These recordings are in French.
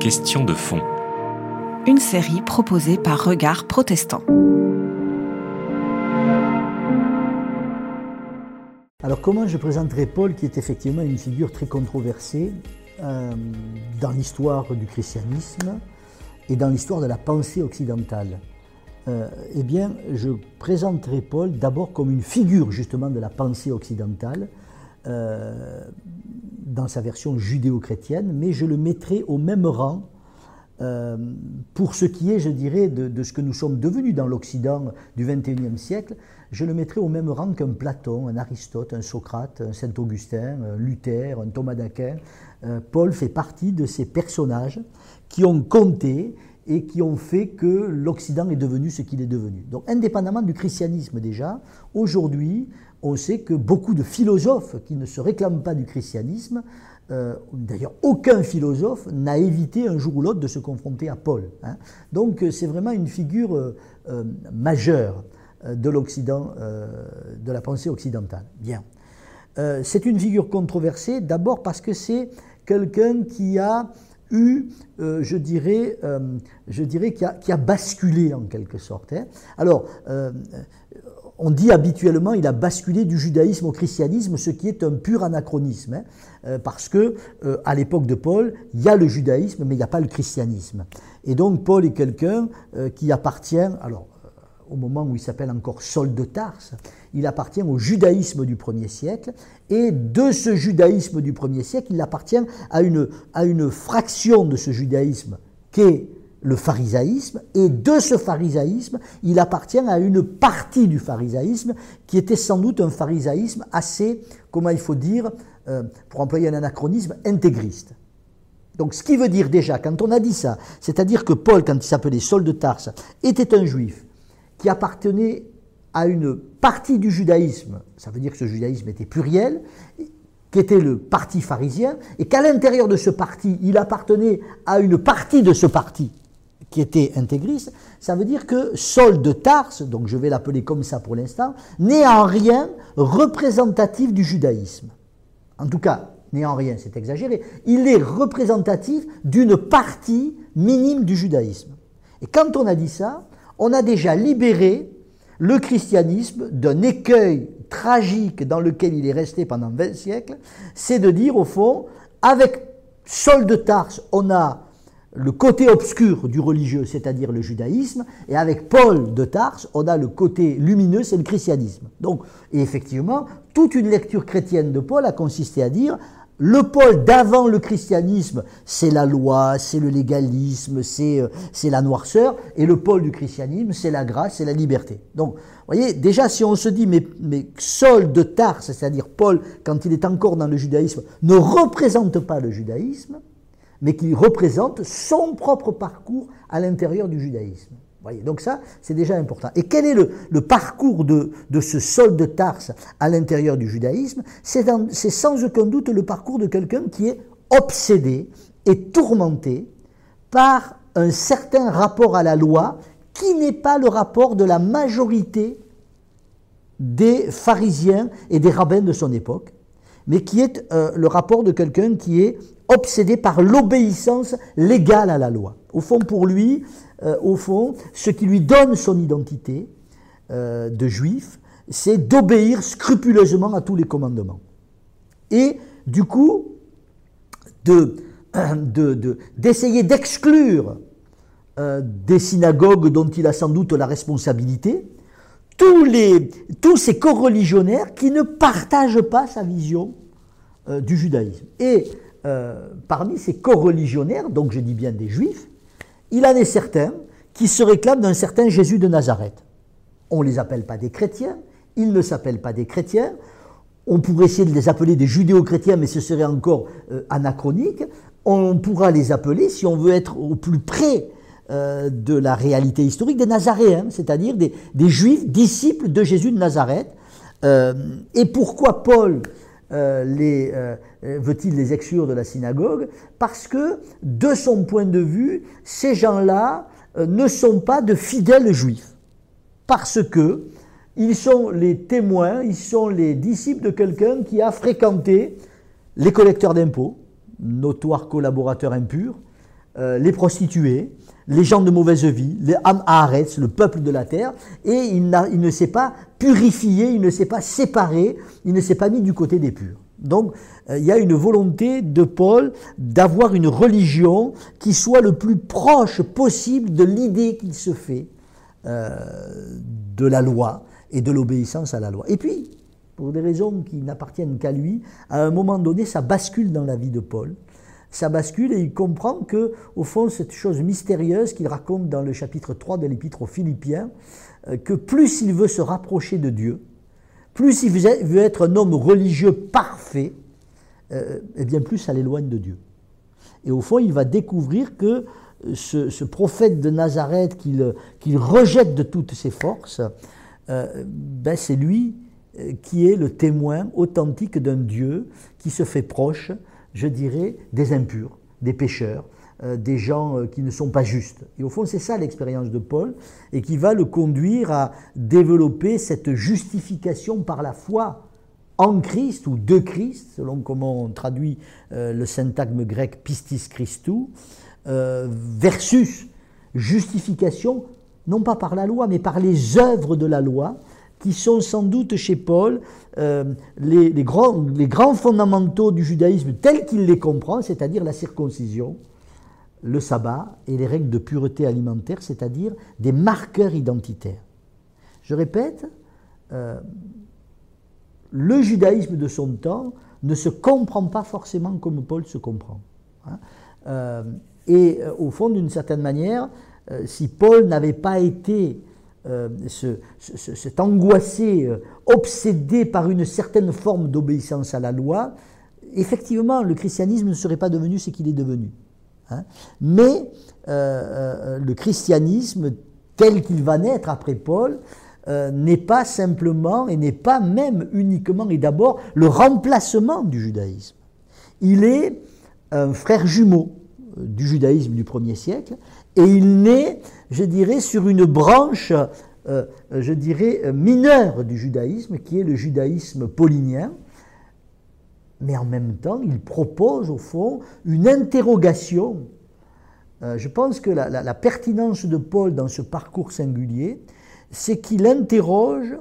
Question de fond. Une série proposée par Regard Protestant. Alors comment je présenterai Paul qui est effectivement une figure très controversée euh, dans l'histoire du christianisme et dans l'histoire de la pensée occidentale? Euh, Eh bien, je présenterai Paul d'abord comme une figure justement de la pensée occidentale euh, dans sa version judéo-chrétienne, mais je le mettrai au même rang pour ce qui est, je dirais, de, de ce que nous sommes devenus dans l'Occident du XXIe siècle, je le mettrai au même rang qu'un Platon, un Aristote, un Socrate, un Saint-Augustin, un Luther, un Thomas d'Aquin. Euh, Paul fait partie de ces personnages qui ont compté et qui ont fait que l'Occident est devenu ce qu'il est devenu. Donc indépendamment du christianisme déjà, aujourd'hui, on sait que beaucoup de philosophes qui ne se réclament pas du christianisme, euh, d'ailleurs aucun philosophe n'a évité un jour ou l'autre de se confronter à Paul. Hein. Donc c'est vraiment une figure euh, majeure. Euh, de l'Occident, euh, de la pensée occidentale. Bien. Euh, c'est une figure controversée, d'abord parce que c'est quelqu'un qui a eu, je dirais, je dirais qui, a, qui, a, basculé en quelque sorte. Hein. Alors, on dit habituellement il a basculé du judaïsme au christianisme, ce qui est un pur anachronisme, hein, parce que à l'époque de Paul, il y a le judaïsme, mais il n'y a pas le christianisme. Et donc Paul est quelqu'un qui appartient, alors au moment où il s'appelle encore Saul de Tarse, il appartient au judaïsme du premier siècle, et de ce judaïsme du premier siècle, il appartient à une, à une fraction de ce judaïsme qu'est le pharisaïsme, et de ce pharisaïsme, il appartient à une partie du pharisaïsme qui était sans doute un pharisaïsme assez, comment il faut dire, euh, pour employer un anachronisme, intégriste. Donc ce qui veut dire déjà, quand on a dit ça, c'est-à-dire que Paul, quand il s'appelait Saul de Tarse, était un juif, qui appartenait à une partie du judaïsme, ça veut dire que ce judaïsme était pluriel, qui était le parti pharisien, et qu'à l'intérieur de ce parti, il appartenait à une partie de ce parti qui était intégriste, ça veut dire que Saul de Tarse, donc je vais l'appeler comme ça pour l'instant, n'est en rien représentatif du judaïsme. En tout cas, n'est en rien, c'est exagéré, il est représentatif d'une partie minime du judaïsme. Et quand on a dit ça, on a déjà libéré le christianisme d'un écueil tragique dans lequel il est resté pendant 20 siècles, c'est de dire au fond, avec Saul de Tarse, on a le côté obscur du religieux, c'est-à-dire le judaïsme, et avec Paul de Tarse, on a le côté lumineux, c'est le christianisme. Donc, et effectivement, toute une lecture chrétienne de Paul a consisté à dire le pôle d'avant le christianisme, c'est la loi, c'est le légalisme, euh, c'est la noirceur, et le pôle du christianisme, c'est la grâce, c'est la liberté. Donc, vous voyez, déjà, si on se dit, mais, mais Saul de Tarse, c'est-à-dire Paul, quand il est encore dans le judaïsme, ne représente pas le judaïsme, mais qu'il représente son propre parcours à l'intérieur du judaïsme. Donc ça, c'est déjà important. Et quel est le, parcours de, ce Saul de Tarse à l'intérieur du judaïsme? C'est sans aucun doute le parcours de quelqu'un qui est obsédé et tourmenté par un certain rapport à la loi qui n'est pas le rapport de la majorité des pharisiens et des rabbins de son époque, mais qui est euh, le rapport de quelqu'un qui est obsédé par l'obéissance légale à la loi. Au fond, pour lui, euh, au fond, ce qui lui donne son identité euh, de juif, c'est d'obéir scrupuleusement à tous les commandements. Et du coup, d'essayer de, d'exclure des synagogues dont il a sans doute la responsabilité, tous, les, tous ces coreligionnaires qui ne partagent pas sa vision du judaïsme. Et parmi ces coreligionnaires, donc je dis bien des juifs, il en est certain qui se réclament d'un certain Jésus de Nazareth. On ne les appelle pas des chrétiens, ils ne s'appellent pas des chrétiens, on pourrait essayer de les appeler des judéo-chrétiens, mais ce serait encore euh, anachronique. On pourra les appeler, si on veut être au plus près euh, de la réalité historique, des Nazaréens, c'est-à-dire des, juifs disciples de Jésus de Nazareth. Euh, et pourquoi Paul les, veut-il les exclure de la synagogue Parce que, de son point de vue, ces gens-là euh, ne sont pas de fidèles juifs. Parce que ils sont les témoins, ils sont les disciples de quelqu'un qui a fréquenté les collecteurs d'impôts, notoires collaborateurs impurs, euh, les prostituées, les gens de mauvaise vie, les Am le peuple de la terre, et il, il ne s'est pas purifié, il ne s'est pas séparé, il ne s'est pas mis du côté des purs. Donc euh, il y a une volonté de Paul d'avoir une religion qui soit le plus proche possible de l'idée qu'il se fait euh, de la loi et de l'obéissance à la loi. Et puis, pour des raisons qui n'appartiennent qu'à lui, à un moment donné, ça bascule dans la vie de Paul. Ça bascule et il comprend que, au fond, cette chose mystérieuse qu'il raconte dans le chapitre 3 de l'Épître aux Philippiens, euh, que plus il veut se rapprocher de Dieu, plus il veut être un homme religieux parfait, euh, eh bien plus ça l'éloigne de Dieu. Et au fond, il va découvrir que ce, prophète de Nazareth qu'il rejette de toutes ses forces, euh, ben c'est lui euh, qui est le témoin authentique d'un Dieu qui se fait proche, je dirais, des impurs, des pécheurs, euh, des gens euh, qui ne sont pas justes. Et au fond, c'est ça l'expérience de Paul, et qui va le conduire à développer cette justification par la foi en Christ ou de Christ, selon comment on traduit euh, le syntagme grec pistis Christou, versus justification, non pas par la loi, mais par les œuvres de la loi, qui sont sans doute chez Paul les, grands, les grands fondamentaux du judaïsme tels qu'il les comprend, c'est-à-dire la circoncision, le sabbat et les règles de pureté alimentaire, c'est-à-dire des marqueurs identitaires. Je répète, euh, le judaïsme de son temps ne se comprend pas forcément comme Paul se comprend. Hein. Euh, et euh, au fond, d'une certaine manière, si Paul n'avait pas été cet angoissé, obsédé par une certaine forme d'obéissance à la loi, effectivement, le christianisme ne serait pas devenu ce qu'il est devenu. Hein. Mais euh, euh, le christianisme tel qu'il va naître après Paul euh, n'est pas simplement et n'est pas même uniquement et d'abord le remplacement du judaïsme. Il est un frère jumeau du judaïsme du premier siècle et il naît, je dirais, sur une branche, je dirais, mineure du judaïsme qui est le judaïsme paulinien mais en même temps, il propose au fond une interrogation. Euh, je pense que la, pertinence de Paul dans ce parcours singulier, c'est qu'il interroge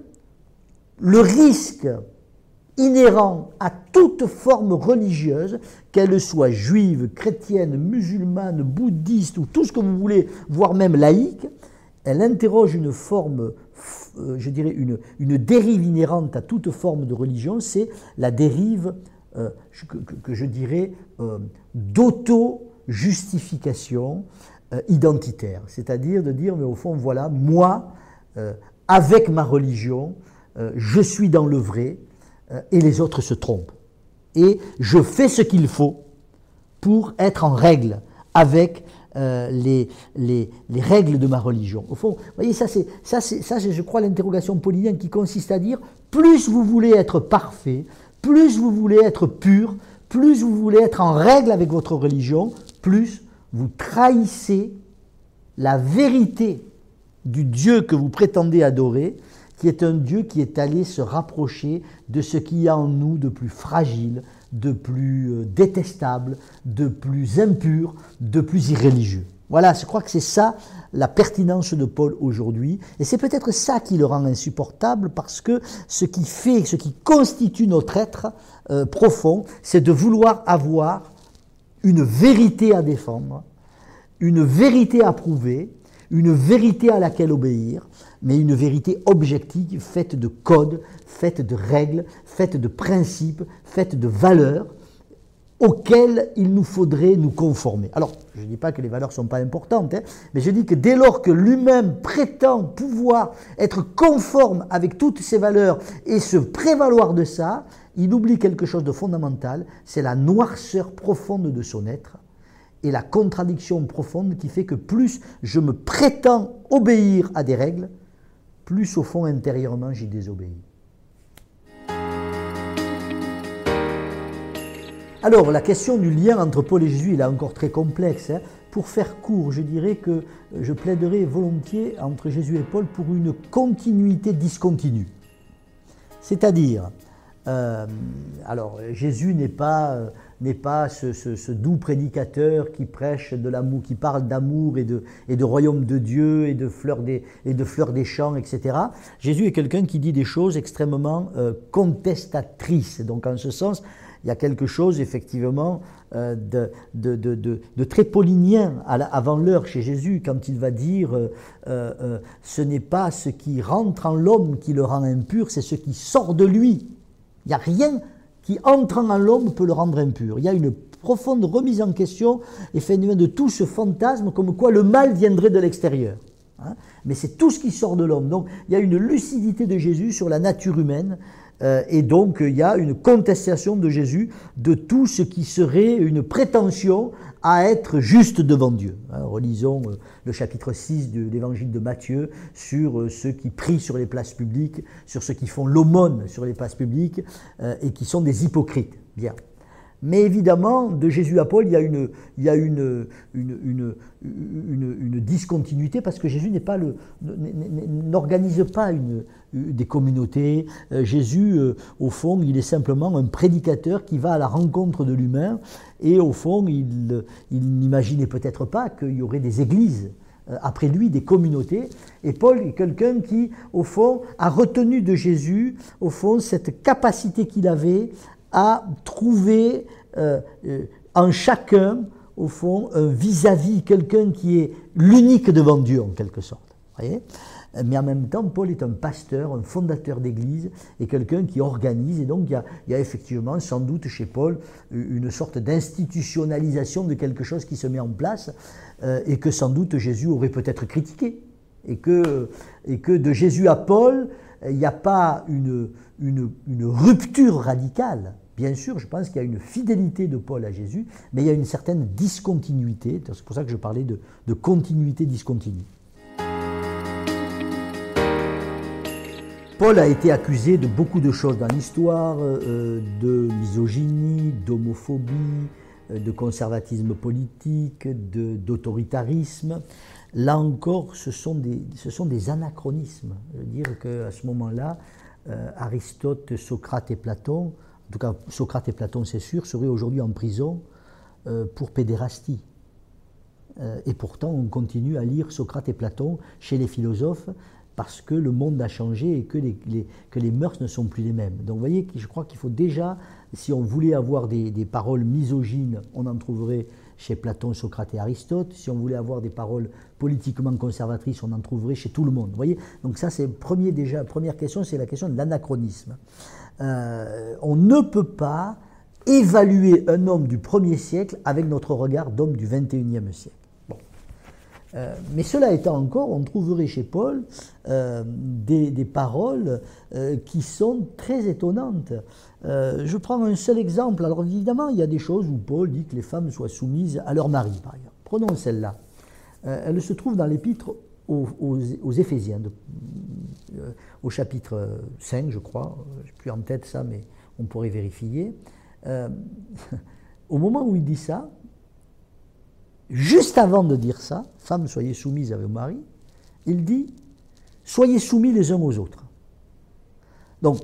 le risque inhérent à toute forme religieuse, qu'elle soit juive, chrétienne, musulmane, bouddhiste ou tout ce que vous voulez, voire même laïque, elle interroge une forme, euh, je dirais une, dérive inhérente à toute forme de religion, c'est la dérive euh, que, je dirais, euh, d'auto-justification identitaire. C'est-à-dire de dire, mais au fond, voilà, moi, avec ma religion, je suis dans le vrai et les autres se trompent. Et je fais ce qu'il faut pour être en règle avec les, les, les, règles de ma religion. Au fond, vous voyez, ça c'est, ça, c'est, ça, je crois, l'interrogation paulinienne qui consiste à dire, plus vous voulez être parfait, plus vous voulez être pur, plus vous voulez être en règle avec votre religion, plus vous trahissez la vérité du Dieu que vous prétendez adorer, qui est un Dieu qui est allé se rapprocher de ce qu'il y a en nous de plus fragile, de plus euh, détestable, de plus impur, de plus irréligieux. Voilà, je crois que c'est ça la pertinence de Paul aujourd'hui. Et c'est peut-être ça qui le rend insupportable parce que ce qui fait, ce qui constitue notre être euh, profond, c'est de vouloir avoir une vérité à défendre, une vérité à prouver, une vérité à laquelle obéir, mais une vérité objective faite de codes, faite de règles, faite de principes, faite de valeurs auxquelles il nous faudrait nous conformer. Alors, je ne dis pas que les valeurs ne sont pas importantes, hein, mais je dis que dès lors que lui-même prétend pouvoir être conforme avec toutes ces valeurs et se prévaloir de ça, il oublie quelque chose de fondamental, c'est la noirceur profonde de son être et la contradiction profonde qui fait que plus je me prétends obéir à des règles, plus au fond intérieurement j'y désobéis. Alors, la question du lien entre Paul et Jésus, il est encore très complexe. Hein. Pour faire court, je dirais que je plaiderais volontiers entre Jésus et Paul pour une continuité discontinue. C'est-à-dire, euh, alors Jésus n'est pas n'est pas ce, doux prédicateur qui prêche de l'amour, qui parle d'amour et de, et de royaume de Dieu et de fleurs des, et de fleurs des champs, etc. Jésus est quelqu'un qui dit des choses extrêmement euh, contestatrices. Donc en ce sens, il y a quelque chose effectivement euh, de, de, très paulinien avant l'heure chez Jésus quand il va dire euh, ce n'est pas ce qui rentre en l'homme qui le rend impur, c'est ce qui sort de lui. Il n'y a rien qui, entrant en l'homme, peut le rendre impur. Il y a une profonde remise en question de tout ce fantasme comme quoi le mal viendrait de l'extérieur. Hein. Mais c'est tout ce qui sort de l'homme. Donc il y a une lucidité de Jésus sur la nature humaine euh, et donc il y a une contestation de Jésus de tout ce qui serait une prétention à être juste devant Dieu. Hein, relisons euh, le chapitre 6 de l'évangile de Matthieu sur euh, ceux qui prient sur les places publiques, sur ceux qui font l'aumône sur les places publiques et qui sont des hypocrites. Bien. Mais évidemment, de Jésus à Paul, il y a une, discontinuité parce que Jésus n'organise pas des communautés. Euh, Jésus, euh, au fond, il est simplement un prédicateur qui va à la rencontre de l'humain et au fond, il, il n'imaginait peut-être pas qu'il y aurait des églises euh, après lui des communautés. Et Paul est quelqu'un qui, au fond, a retenu de Jésus, au fond, cette capacité qu'il avait à trouver euh, euh, en chacun, au fond, un vis-à-vis, quelqu'un qui est l'unique devant Dieu, en quelque sorte. Mais en même temps, Paul est un pasteur, un fondateur d'église, et quelqu'un qui organise. Et donc, il y, a, effectivement, sans doute, chez Paul, une sorte d'institutionnalisation de quelque chose qui se met en place, euh, et que sans doute Jésus aurait peut-être critiqué. Et que, de Jésus à Paul, il n'y a pas une rupture radicale, Bien sûr, je pense qu'il y a une fidélité de Paul à Jésus, mais il y a une certaine discontinuité. C'est pour ça que je parlais de, continuité discontinue. Paul a été accusé de beaucoup de choses dans l'histoire, euh, de misogynie, d'homophobie, euh, de conservatisme politique, d'autoritarisme. Là encore, ce sont, des, anachronismes. Je veux dire qu'à ce moment-là, euh, Aristote, Socrate et Platon en tout cas Socrate et Platon c'est sûr, seraient aujourd'hui en prison euh, pour pédérastie. Euh, et pourtant, on continue à lire Socrate et Platon chez les philosophes parce que le monde a changé et que les, que les mœurs ne sont plus les mêmes. Donc vous voyez, je crois qu'il faut déjà, si on voulait avoir des, paroles misogynes, on en trouverait chez Platon, Socrate et Aristote. Si on voulait avoir des paroles politiquement conservatrices, on en trouverait chez tout le monde. Voyez? Donc ça, c'est première question, c'est la question de l'anachronisme. Euh, on ne peut pas évaluer un homme du premier siècle avec notre regard d'homme du 21e siècle. Euh, mais cela étant encore, on trouverait chez Paul euh, des, paroles qui sont très étonnantes. je prends un seul exemple. Alors évidemment, il y a des choses où Paul dit que les femmes soient soumises à leur mari, par exemple. Prenons celle-là. elle se trouve dans l'épître aux, Éphésiens, euh, au chapitre 5, je crois. Je plus en tête ça, mais on pourrait vérifier. Euh, au moment où il dit ça, juste avant de dire ça, femmes, soyez soumises à vos maris, il dit soyez soumis les uns aux autres. Donc,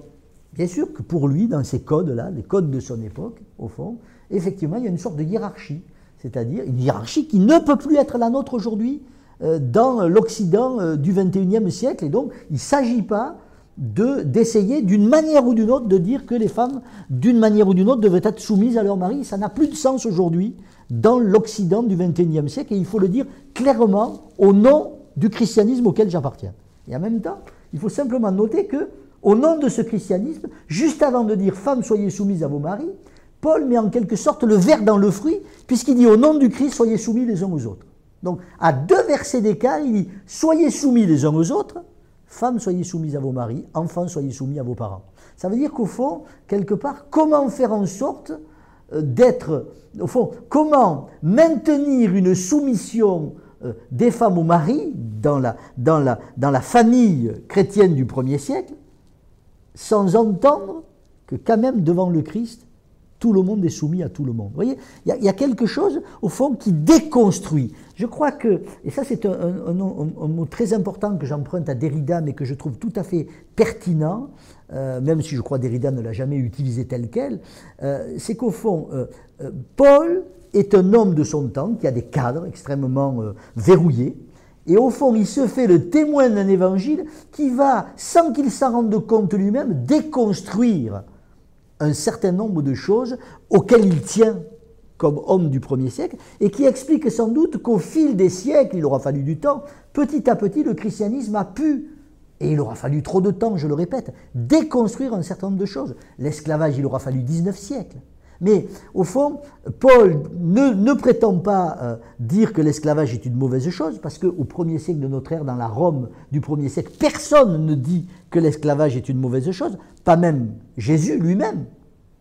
bien sûr que pour lui, dans ces codes-là, les codes de son époque, au fond, effectivement, il y a une sorte de hiérarchie, c'est-à-dire une hiérarchie qui ne peut plus être la nôtre aujourd'hui, dans l'Occident euh, du XXIe siècle. Et donc, il ne s'agit pas d'essayer d'une manière ou d'une autre de dire que les femmes, d'une manière ou d'une autre, devaient être soumises à leur mari. Ça n'a plus de sens aujourd'hui dans l'Occident du XXIe siècle et il faut le dire clairement au nom du christianisme auquel j'appartiens. Et en même temps, il faut simplement noter que, au nom de ce christianisme, juste avant de dire femmes, soyez soumises à vos maris, Paul met en quelque sorte le verre dans le fruit, puisqu'il dit au nom du Christ, soyez soumis les uns aux autres. Donc, à deux versets d'écart, il dit Soyez soumis les uns aux autres, femmes, soyez soumises à vos maris, enfants, soyez soumis à vos parents. Ça veut dire qu'au fond, quelque part, comment faire en sorte euh, d'être, au fond, comment maintenir une soumission euh, des femmes aux la, dans, la, dans la famille chrétienne du premier siècle, sans entendre que quand même devant le Christ, tout le monde est soumis à tout le monde. Vous voyez, il y, a quelque chose, au fond, qui déconstruit. Je crois que, et ça c'est un, mot très important que j'emprunte à Derrida, mais que je trouve tout à fait pertinent, euh, même si je crois Derrida ne l'a jamais utilisé tel quel, euh, c'est qu'au fond, euh, Paul est un homme de son temps qui a des cadres extrêmement verrouillés, et au fond, il se fait le témoin d'un évangile qui va, sans qu'il s'en rende compte lui-même, déconstruire un certain nombre de choses auxquelles il tient comme homme du premier siècle, et qui explique sans doute qu'au fil des siècles, il aura fallu du temps, petit à petit, le christianisme a pu, et il aura fallu trop de temps, je le répète, déconstruire un certain nombre de choses. L'esclavage, il aura fallu 19 siècles. Mais au fond, Paul ne, prétend pas euh, dire que l'esclavage est une mauvaise chose, parce qu'au premier siècle de notre ère, dans la Rome du premier siècle, personne ne dit que l'esclavage est une mauvaise chose, pas même Jésus lui-même.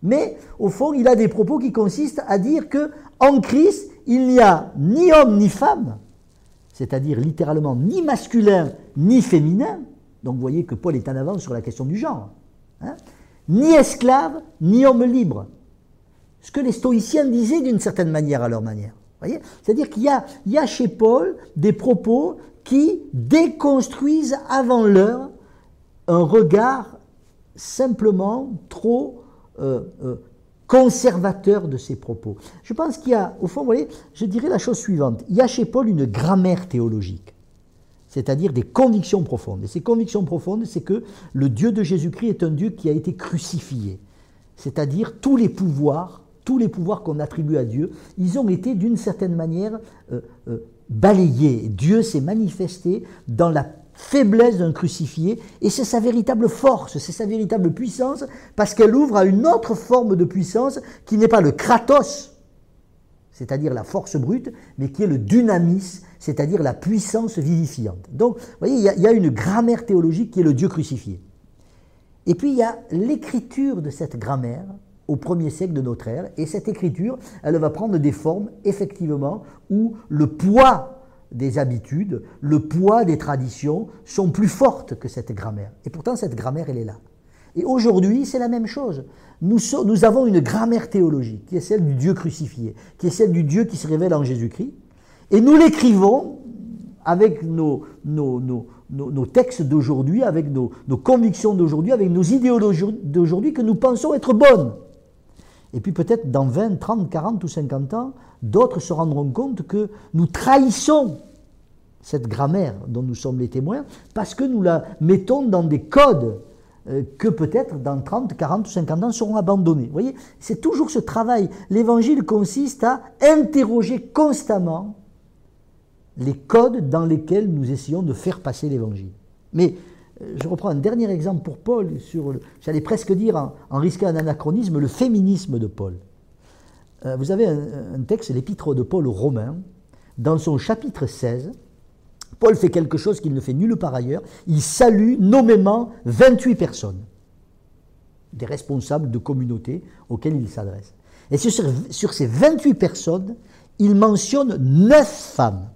Mais au fond, il a des propos qui consistent à dire que en Christ, il n'y a ni homme ni femme, c'est-à-dire littéralement ni masculin ni féminin. Donc vous voyez que Paul est en avance sur la question du genre. Hein, ni esclave ni homme libre ce que les stoïciens disaient d'une certaine manière à leur manière. C'est-à-dire qu'il y a, y a chez Paul des propos qui déconstruisent avant l'heure un regard simplement trop euh, euh, conservateur de ses propos. Je pense qu'il y a, au fond, vous voyez, je dirais la chose suivante. Il y a chez Paul une grammaire théologique, c'est-à-dire des convictions profondes. Et ces convictions profondes, c'est que le Dieu de Jésus-Christ est un Dieu qui a été crucifié, c'est-à-dire tous les pouvoirs tous les pouvoirs qu'on attribue à Dieu, ils ont été d'une certaine manière euh, euh, balayés. Dieu s'est manifesté dans la faiblesse d'un crucifié, et c'est sa véritable force, c'est sa véritable puissance, parce qu'elle ouvre à une autre forme de puissance qui n'est pas le kratos, c'est-à-dire la force brute, mais qui est le dynamis, c'est-à-dire la puissance vivifiante. Donc, vous voyez, il y, a, il y a une grammaire théologique qui est le Dieu crucifié. Et puis il y a l'écriture de cette grammaire, au premier siècle de notre ère. Et cette écriture, elle va prendre des formes, effectivement, où le poids des habitudes, le poids des traditions sont plus fortes que cette grammaire. Et pourtant, cette grammaire, elle est là. Et aujourd'hui, c'est la même chose. Nous, avons une grammaire théologique, qui est celle du Dieu crucifié, qui est celle du Dieu qui se révèle en Jésus-Christ. Et nous l'écrivons avec nos, textes d'aujourd'hui, avec nos convictions d'aujourd'hui, avec nos idéologies d'aujourd'hui que nous pensons être bonnes. Et puis peut-être dans 20, 30, 40 ou 50 ans, d'autres se rendront compte que nous trahissons cette grammaire dont nous sommes les témoins parce que nous la mettons dans des codes euh, que peut-être dans 30, 40 ou 50 ans seront abandonnés. Vous voyez, c'est toujours ce travail. L'évangile consiste à interroger constamment les codes dans lesquels nous essayons de faire passer l'évangile. Mais je reprends un dernier exemple pour Paul, sur, j'allais presque dire, en, risquant un anachronisme, le féminisme de Paul. Euh, vous avez un, texte, l'épître de Paul aux Romains, dans son chapitre 16, Paul fait quelque chose qu'il ne fait nulle part ailleurs, il salue nommément 28 personnes, des responsables de communautés auxquelles il s'adresse. Et sur, sur ces 28 personnes, il mentionne 9 femmes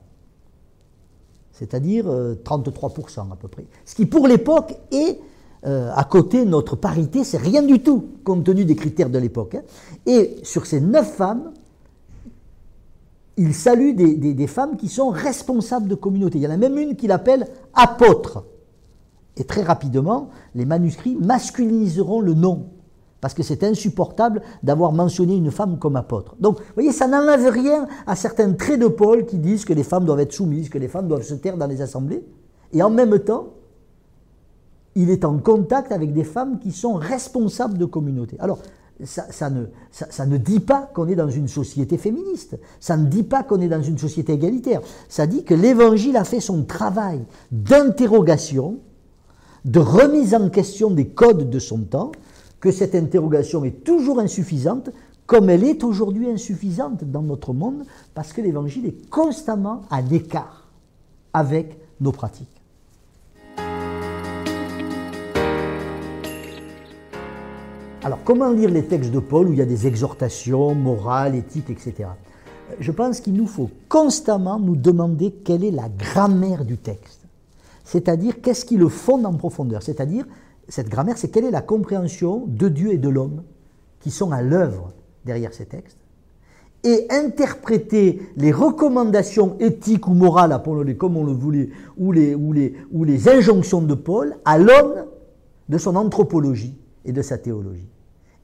c'est-à-dire 33% euh, à peu près. Ce qui pour l'époque est, euh, à côté notre parité, c'est rien du tout, compte tenu des critères de l'époque. Hein. Et sur ces neuf femmes, il salue des, femmes qui sont responsables de communauté. Il y en a même une qu'il appelle apôtre. Et très rapidement, les manuscrits masculiniseront le nom parce que c'est insupportable d'avoir mentionné une femme comme apôtre. Donc, vous voyez, ça n'enlève rien à certains traits de Paul qui disent que les femmes doivent être soumises, que les femmes doivent se taire dans les assemblées. Et en même temps, il est en contact avec des femmes qui sont responsables de communauté. Alors, ça, ne, ça, ne, dit pas qu'on est dans une société féministe, ça ne dit pas qu'on est dans une société égalitaire, ça dit que l'Évangile a fait son travail d'interrogation, de remise en question des codes de son temps, que cette interrogation est toujours insuffisante, comme elle est aujourd'hui insuffisante dans notre monde, parce que l'Évangile est constamment à l'écart avec nos pratiques. Alors, comment lire les textes de Paul où il y a des exhortations morales, éthiques, etc. Je pense qu'il nous faut constamment nous demander quelle est la grammaire du texte. C'est-à-dire, qu'est-ce qui le fonde en profondeur? C'est-à-dire, cette grammaire, c'est quelle est la compréhension de Dieu et de l'homme qui sont à l'œuvre derrière ces textes et interpréter les recommandations éthiques ou morales, appelons-les comme on le voulait, ou les, injonctions de Paul à l'aune de son anthropologie et de sa théologie.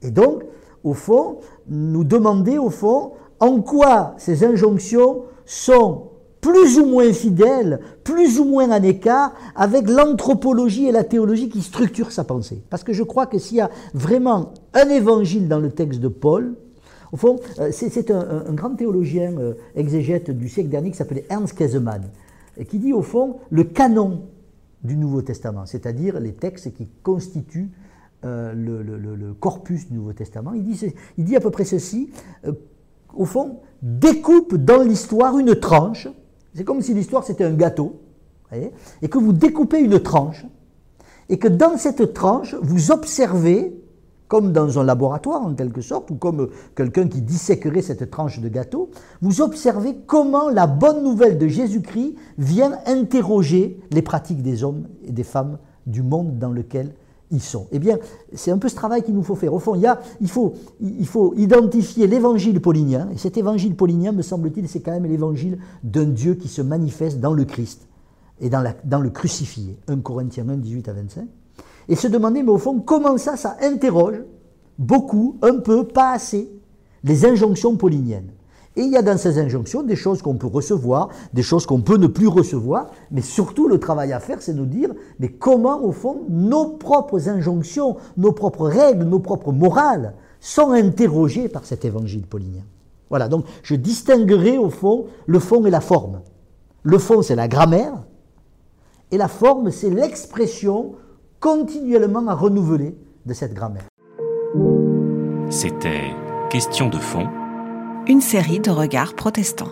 Et donc, au fond, nous demander, au fond, en quoi ces injonctions sont plus ou moins fidèles, plus ou moins en écart avec l'anthropologie et la théologie qui structurent sa pensée. Parce que je crois que s'il y a vraiment un évangile dans le texte de Paul, au fond, euh, c'est un, grand théologien euh, exégète du siècle dernier qui s'appelait Ernst Käsemann, qui dit au fond le canon du Nouveau Testament, c'est-à-dire les textes qui constituent euh, le, corpus du Nouveau Testament. Il dit, il dit à peu près ceci, au fond, découpe dans l'histoire une tranche, c'est comme si l'histoire c'était un gâteau, et que vous découpez une tranche, et que dans cette tranche, vous observez comme dans un laboratoire en quelque sorte, ou comme quelqu'un qui disséquerait cette tranche de gâteau, vous observez comment la bonne nouvelle de Jésus-Christ vient interroger les pratiques des hommes et des femmes du monde dans lequel ils sont. Eh bien, c'est un peu ce travail qu'il nous faut faire. Au fond, il, faut, identifier l'évangile paulinien, et cet évangile paulinien, me semble-t-il, c'est quand même l'évangile d'un Dieu qui se manifeste dans le Christ et dans le crucifié. 1 Corinthiens 1, 18 à 25 et se demander, mais au fond, comment ça, ça interroge beaucoup, un peu, pas assez, les injonctions pauliniennes. Et il y a dans ces injonctions des choses qu'on peut recevoir, des choses qu'on peut ne plus recevoir, mais surtout le travail à faire, c'est de dire, mais comment, au fond, nos propres injonctions, nos propres règles, nos propres morales sont interrogées par cet évangile paulinien. Voilà, donc je distinguerai au fond le fond et la forme. Le fond, c'est la grammaire, et la forme, c'est l'expression continuellement à renouveler de cette grammaire. C'était Question de fond. Une série de regards protestants.